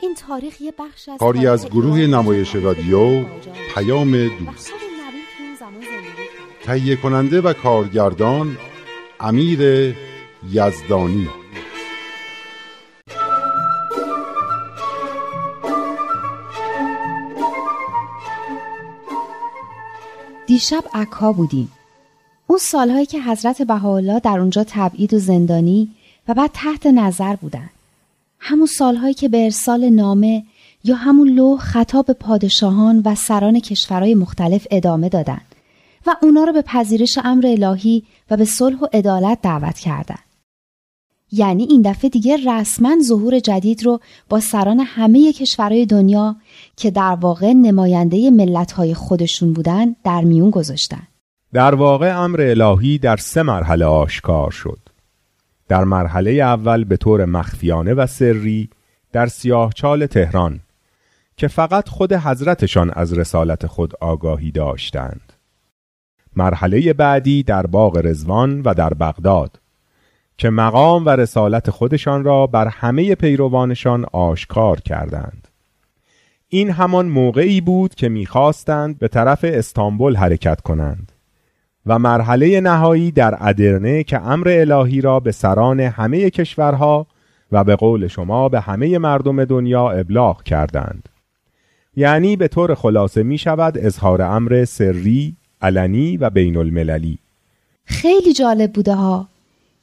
این تاریخ یه بخش از کاری از گروه نمایش رادیو پیام دوست. تهیه کننده و کارگردان امیر یزدانی. دیشب عکا بودیم. اون سالهایی که حضرت بهاءالله در اونجا تبعید و زندانی و بعد تحت نظر بودن. همون سالهایی که به ارسال نامه یا همون لوح خطاب پادشاهان و سران کشورهای مختلف ادامه دادن و اونا رو به پذیرش امر الهی و به صلح و عدالت دعوت کردند. یعنی این دفعه دیگه رسما ظهور جدید رو با سران همه کشورهای دنیا که در واقع نماینده ملتهای خودشون بودن در میون گذاشتن. در واقع امر الهی در سه مرحله آشکار شد. در مرحله اول به طور مخفیانه و سری در سیاهچال تهران که فقط خود حضرتشان از رسالت خود آگاهی داشتند. مرحله بعدی در باغ رزوان و در بغداد که مقام و رسالت خودشان را بر همه پیروانشان آشکار کردند. این همان موقعی بود که می‌خواستند به طرف استانبول حرکت کنند. و مرحله نهایی در ادرنه که امر الهی را به سران همه کشورها و به قول شما به همه مردم دنیا ابلاغ کردند. یعنی به طور خلاصه می شود اظهار امر سری، علنی و بین المللی خیلی جالب بوده ها.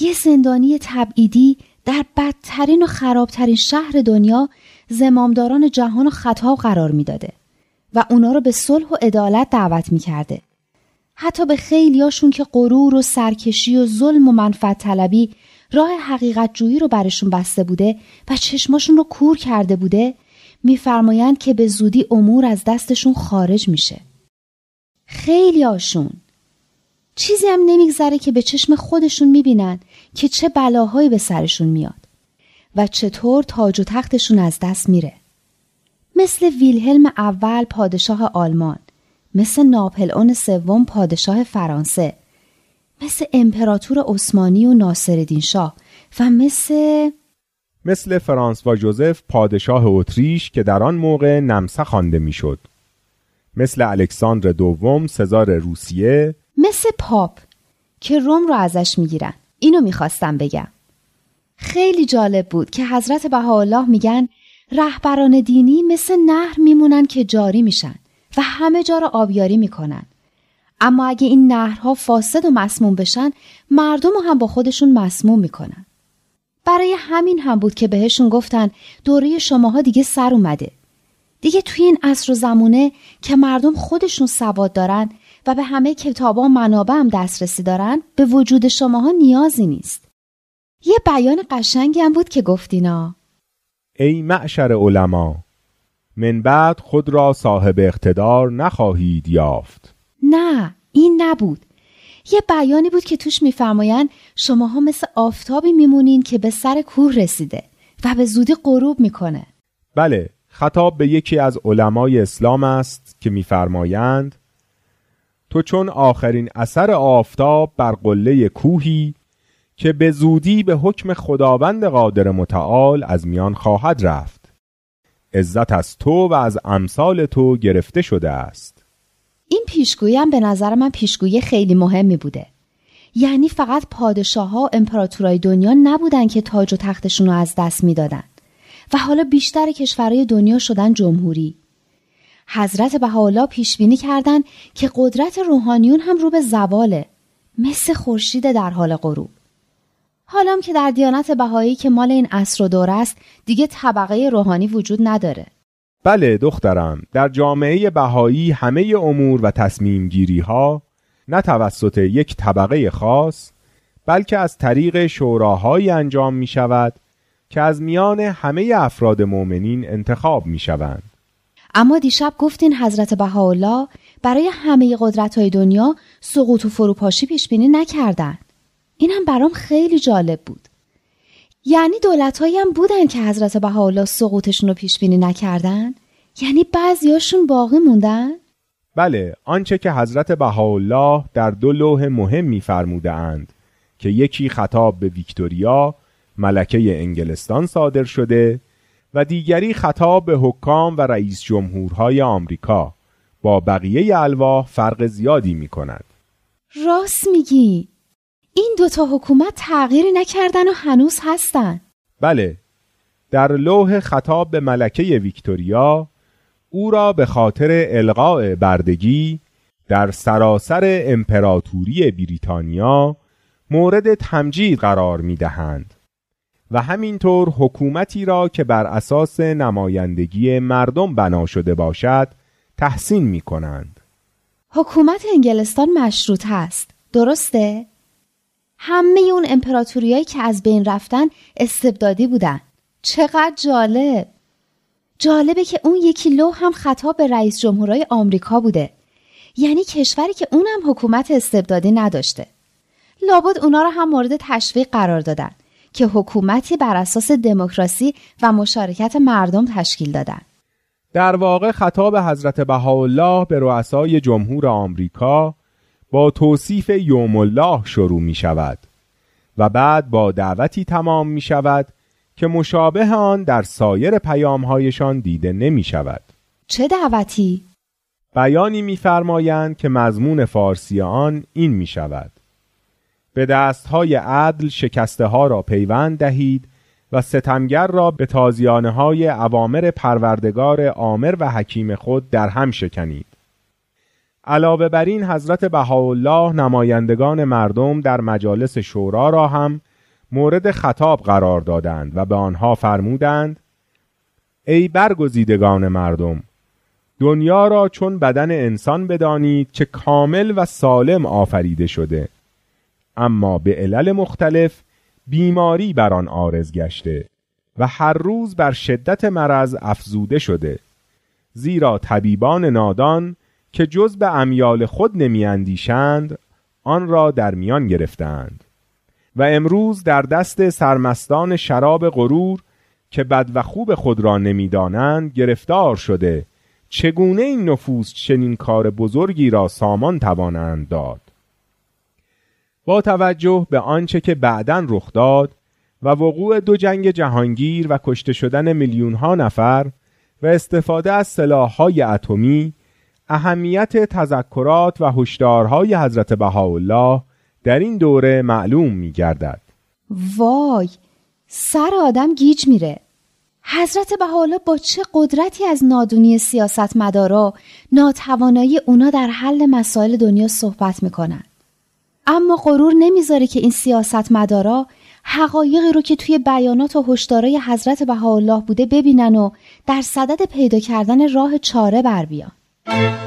یه زندانی تبعیدی در بدترین و خرابترین شهر دنیا زمامداران جهان و خطاب قرار می‌داده و اونا رو به صلح و عدالت دعوت می‌کرده. حتی به خیلیاشون که غرور و سرکشی و ظلم و منفعت طلبی راه حقیقت جویی رو برشون بسته بوده و چشماشون رو کور کرده بوده میفرمایند که به زودی امور از دستشون خارج میشه. خیلی آشون. چیزی هم نمیگذره که به چشم خودشون می‌بینن که چه بلاهایی به سرشون میاد و چطور تاج و تختشون از دست میره. مثل ویلهلم اول پادشاه آلمان مثل ناپل سوم پادشاه فرانسه مثل امپراتور عثمانی و ناصرالدین شاه و مثل مثل فرانس و جوزف پادشاه اتریش که در آن موقع نمسه خوانده می‌شد. مثل الکساندر دوم سزار روسیه. مثل پاپ که روم رو ازش می‌گیرن. اینو می‌خواستم بگم. خیلی جالب بود که حضرت بهاءالله میگن رهبران دینی مثل نهر میمونن که جاری میشن. و همه جا را آبیاری می‌کنن اما اگه این نهرها فاسد و مسموم بشن مردم رو هم با خودشون مسموم می‌کنن. برای همین هم بود که بهشون گفتن دوره شماها دیگه سر اومده. دیگه توی این عصر و زمونه که مردم خودشون سواد دارن و به همه کتابا و منابع هم دسترسی دارن به وجود شماها نیازی نیست. یه بیان قشنگی هم بود که گفتینا ای معشر علما من بعد خود را صاحب اقتدار نخواهید یافت. نه این نبود. یه بیانی بود که توش میفرمایند شماها مثل آفتابی میمونین که به سر کوه رسیده و به زودی غروب می‌کنه. بله خطاب به یکی از علمای اسلام است که میفرمایند تو چون آخرین اثر آفتاب بر قله کوهی که به زودی به حکم خداوند قادر متعال از میان خواهد رفت. عزت از تو و از امثال تو گرفته شده است. این پیشگویی هم به نظر من پیشگویی خیلی مهمی بوده. یعنی فقط پادشاه ها و امپراتورای دنیا نبودن که تاج و تختشون رو از دست می‌دادن. و حالا بیشتر کشورهای دنیا شدن جمهوری. حضرت بهاءالله پیش بینی کردن که قدرت روحانیون هم رو به زواله. مثل خورشید در حال غروب. حالام که در دیانت بهایی که مال این عصر و دور است دیگه طبقه روحانی وجود نداره بله دخترم در جامعه بهایی همه امور و تصمیم گیری ها نه توسط یک طبقه خاص بلکه از طریق شوراهایی انجام می شود که از میان همه افراد مؤمنین انتخاب می شوند. اما دیشب گفتین حضرت بهاءالله برای همه قدرت های دنیا سقوط و فروپاشی پیش بینی نکردن. اینم برام خیلی جالب بود. یعنی دولت هم بودن که حضرت بهاءالله سقوطشون رو پیش بینی نکردن؟ یعنی بعضیاشون باقی موندن؟ بله آنچه که حضرت بهاءالله در دو لوح مهم اند که یکی خطاب به ویکتوریا ملکه انگلستان صادر شده و دیگری خطاب به حکام و رئیس جمهورهای آمریکا با بقیه الواح فرق زیادی می کند. راست میگی این دوتا حکومت تغییری نکردن و هنوز هستن بله در لوح خطاب به ملکه ویکتوریا او را به خاطر القاء بردگی در سراسر امپراتوری بریتانیا مورد تمجید قرار می دهند و همینطور حکومتی را که بر اساس نمایندگی مردم بنا شده باشد تحسین می کنند. حکومت انگلستان مشروط هست درسته؟ همه اون امپراتوریایی که از بین رفتن استبدادی بودن. چقدر جالب. جالبه که اون یکی لو هم خطاب به رئیس جمهورهای آمریکا بوده. یعنی کشوری که اونم حکومت استبدادی نداشته. لابد اونا رو هم مورد تشویق قرار دادن که حکومتی بر اساس دموکراسی و مشارکت مردم تشکیل دادن. در واقع خطاب حضرت بهاءالله به رؤسای جمهور آمریکا با توصیف یوم الله شروع می شود و بعد با دعوتی تمام می شود که مشابه آن در سایر پیامهایشان دیده نمی شود. چه دعوتی؟ بیانی میفرمایند که مضمون فارسی آن این می شود. به دستهای عدل شکسته ها را پیوند دهید و ستمگر را به تازیانه های عوامر پروردگار آمر و حکیم خود در هم شکنید. علاوه بر این حضرت بهاءالله نمایندگان مردم در مجالس شورا را هم مورد خطاب قرار دادند و به آنها فرمودند ای برگزیدگان مردم دنیا را چون بدن انسان بدانید که کامل و سالم آفریده شده اما به علل مختلف بیماری بر آن عارض گشته و هر روز بر شدت مرض افزوده شده زیرا طبیبان نادان که جز به امیال خود نمیاندیشند آن را در میان گرفتند. و امروز در دست سرمستان شراب غرور که بد و خوب خود را نمی‌دانند گرفتار شده. چگونه این نفوس چنین کار بزرگی را سامان توانند داد؟ با توجه به آنچه که بعدا رخ داد و وقوع دو جنگ جهانگیر و کشته شدن میلیون ها نفر و استفاده از سلاح‌های اتمی اهمیت تذکرات و هشدارهای حضرت بهاءالله در این دوره معلوم می گردد. وای سر آدم گیج میره. حضرت بهاءالله با چه قدرتی از نادونی سیاست مدارا ناتوانایی اونا در حل مسائل دنیا صحبت می‌کنن اما غرور نمی‌ذاره که این سیاست مدارا حقایقی رو که توی بیانات و هشدارای حضرت بهاءالله بوده ببینن و در صدد پیدا کردن راه چاره بر بیان. Thank you.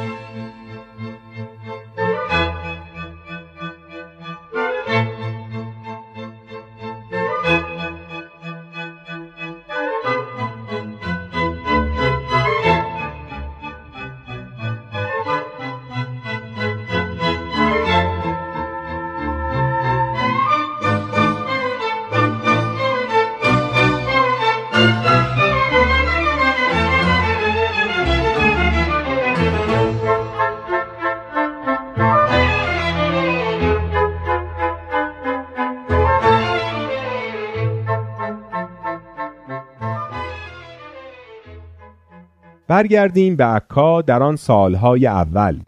برگردیم به عکا در آن سالهای اول.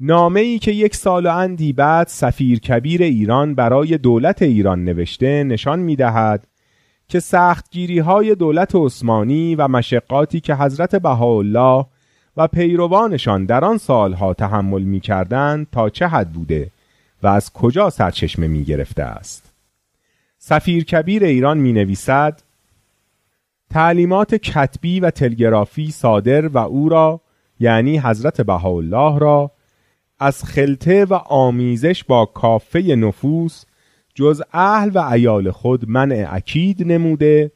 نامه ای که یک سال و اندی بعد سفیر کبیر ایران برای دولت ایران نوشته نشان می دهد که سختگیری های دولت عثمانی و مشقاتی که حضرت بهاءالله و پیروانشان در آن سالها تحمل می کردن تا چه حد بوده و از کجا سرچشمه می گرفته است؟ سفیر کبیر ایران می نویسد تعلیمات کتبی و تلگرافی صادر و او را یعنی حضرت بهاءالله را از خلطه و آمیزش با کافه نفوس جز اهل و ایال خود منع اکید نموده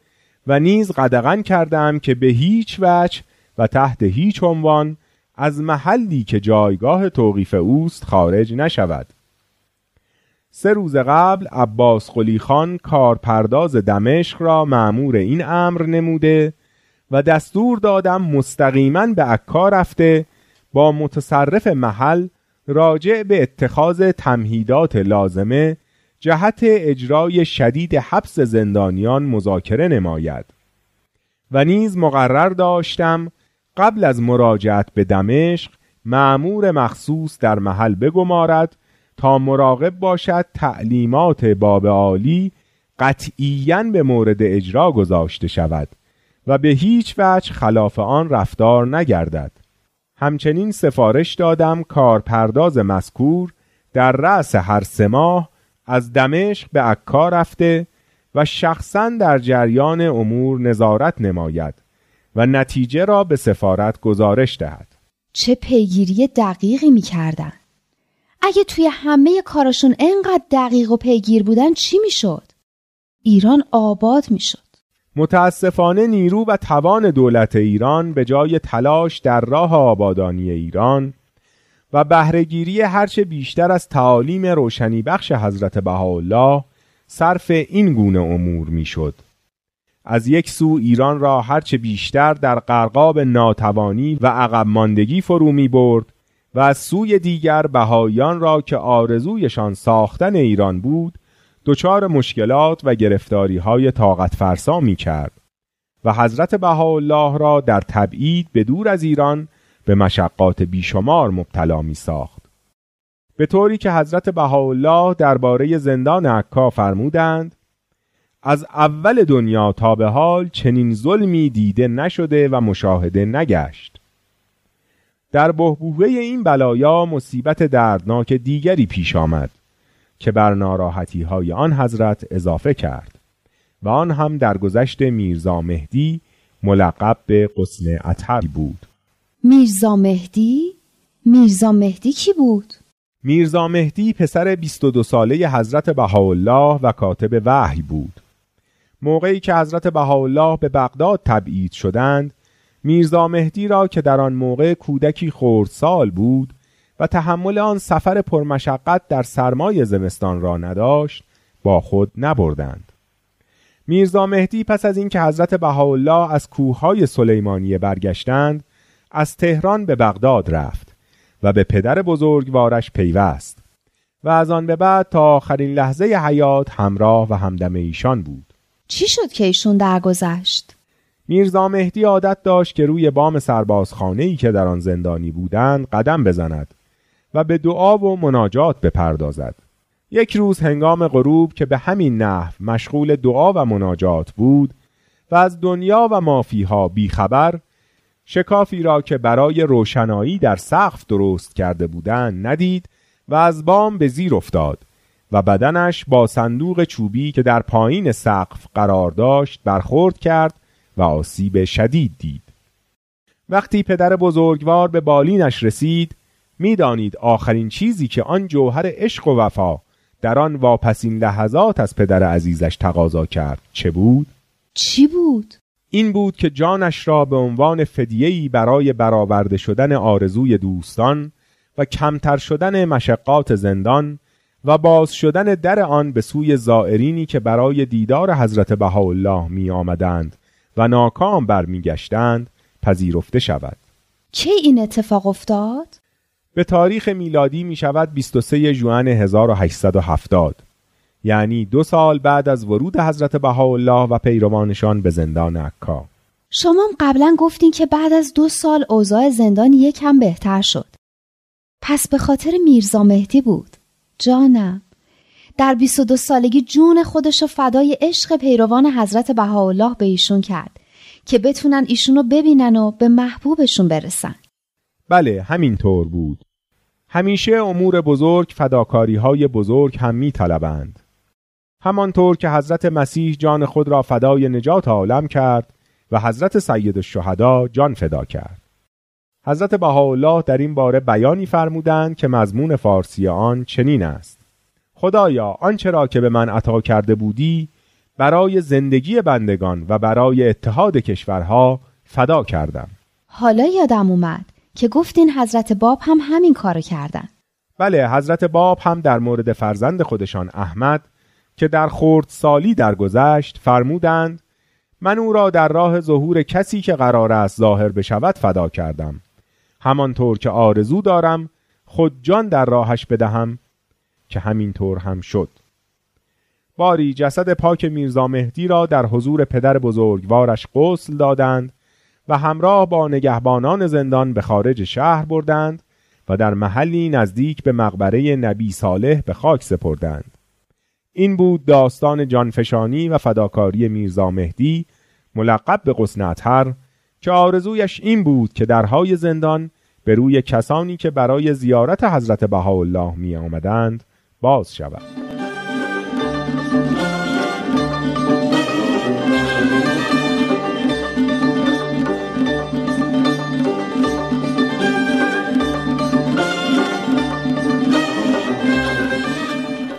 و نیز قدغن کردم که به هیچ وجه و تحت هیچ عنوان از محلی که جایگاه توقیف اوست خارج نشود. سه روز قبل عباس قلی خان کارپرداز دمشق را معمور این امر نموده و دستور دادم مستقیما به عکا رفته با متصرف محل راجع به اتخاذ تمهیدات لازمه جهت اجرای شدید حبس زندانیان مذاکره نماید. و نیز مقرر داشتم قبل از مراجعت به دمشق معمور مخصوص در محل بگمارد تا مراقب باشد تعلیمات باب عالی قطعیاً به مورد اجرا گذاشته شود و به هیچ وجه خلاف آن رفتار نگردد. همچنین سفارش دادم کارپرداز مذکور در رأس هر سه ماه از دمشق به عکا رفته و شخصا در جریان امور نظارت نماید و نتیجه را به سفارت گزارش دهد. چه پیگیری دقیقی می‌کردن اگه توی همه کارشون انقدر دقیق و پیگیر بودن چی می‌شد؟ ایران آباد می‌شد متاسفانه نیرو و توان دولت ایران به جای تلاش در راه آبادانی ایران و بهرهگیری هرچه بیشتر از تعالیم روشنی بخش حضرت بهاءالله صرف این گونه امور می‌شد. از یک سو ایران را هرچه بیشتر در قرقاب ناتوانی و عقب ماندگی فرو می برد و از سوی دیگر بهایان را که آرزویشان ساختن ایران بود دچار مشکلات و گرفتاری های طاقت فرسا می کرد و حضرت بهاءالله را در تبعید به دور از ایران به مشقات بیشمار مبتلا می ساخت. به طوری که حضرت بهاءالله درباره زندان عکا فرمودند از اول دنیا تا به حال چنین ظلمی دیده نشده و مشاهده نگشت در بهبوهه این بلایا مصیبت دردناک دیگری پیش آمد که بر ناراحتی های آن حضرت اضافه کرد و آن هم در گذشت میرزا مهدی ملقب به قسن اطهر بود میرزا مهدی؟ میرزا مهدی کی بود؟ میرزا مهدی پسر 22 ساله حضرت بهاءالله و کاتب وحی بود موقعی که حضرت بهاءالله به بغداد تبعید شدند میرزا مهدی را که در آن موقع کودکی خردسال بود و تحمل آن سفر پرمشقت در سرمای زمستان را نداشت با خود نبردند میرزا مهدی پس از اینکه حضرت بهاءالله از کوههای سلیمانیه برگشتند از تهران به بغداد رفت و به پدر بزرگوارش پیوست و از آن به بعد تا آخرین لحظه حیات همراه و همدم ایشان بود چی شد که ایشون درگذشت؟ میرزا مهدی عادت داشت که روی بام سربازخانه ای که در آن زندانی بودند قدم بزند و به دعا و مناجات بپردازد. یک روز هنگام غروب که به همین نحو مشغول دعا و مناجات بود و از دنیا و مافیها بیخبر شکافی را که برای روشنایی در سقف درست کرده بودند ندید و از بام به زیر افتاد و بدنش با صندوق چوبی که در پایین سقف قرار داشت برخورد کرد و آسیب شدید دید وقتی پدر بزرگوار به بالینش رسید می‌دانید آخرین چیزی که آن جوهر عشق و وفا در آن واپسین لحظات از پدر عزیزش تقاضا کرد چه بود؟ چی بود؟ این بود که جانش را به عنوان فدیهی برای برآورده شدن آرزوی دوستان و کمتر شدن مشقات زندان و باز شدن در آن به سوی زائرینی که برای دیدار حضرت بهاءالله می آمدند و ناکام برمیگشتند پذیرفته شود. چه این اتفاق افتاد؟ به تاریخ میلادی می شود 23 جوان 1870 یعنی دو سال بعد از ورود حضرت بهاءالله و پیروانشان به زندان عکا. شما قبلا گفتین که بعد از دو سال اوضاع زندان یکم بهتر شد. پس به خاطر میرزا مهدی بود. جانم. در 22 سالگی جون خودش رو فدای عشق پیروان حضرت بهاءالله به ایشون کرد که بتونن ایشون رو ببینن و به محبوبشون برسن بله همینطور بود همیشه امور بزرگ فداکاری های بزرگ هم می طلبند. همانطور که حضرت مسیح جان خود را فدای نجات عالم کرد و حضرت سید الشهدا جان فدا کرد. حضرت بهاءالله در این باره بیانی فرمودند که مضمون فارسی آن چنین است خدایا آنچه را که به من عطا کرده بودی برای زندگی بندگان و برای اتحاد کشورها فدا کردم. حالا یادم اومد که گفتین حضرت باب هم همین کارو کردن. بله حضرت باب هم در مورد فرزند خودشان احمد که در خورد سالی درگذشت فرمودند من او را در راه ظهور کسی که قرار است ظاهر بشود فدا کردم. همانطور که آرزو دارم خود جان در راهش بدهم که همینطور هم شد. باری جسد پاک میرزا مهدی را در حضور پدر بزرگوارش غسل دادند و همراه با نگهبانان زندان به خارج شهر بردند و در محلی نزدیک به مقبره نبی صالح به خاک سپردند. این بود داستان جانفشانی و فداکاری میرزا مهدی ملقب به قسنتر که آرزویش این بود که درهای زندان به روی کسانی که برای زیارت حضرت بهاءالله می آمدند باز شود.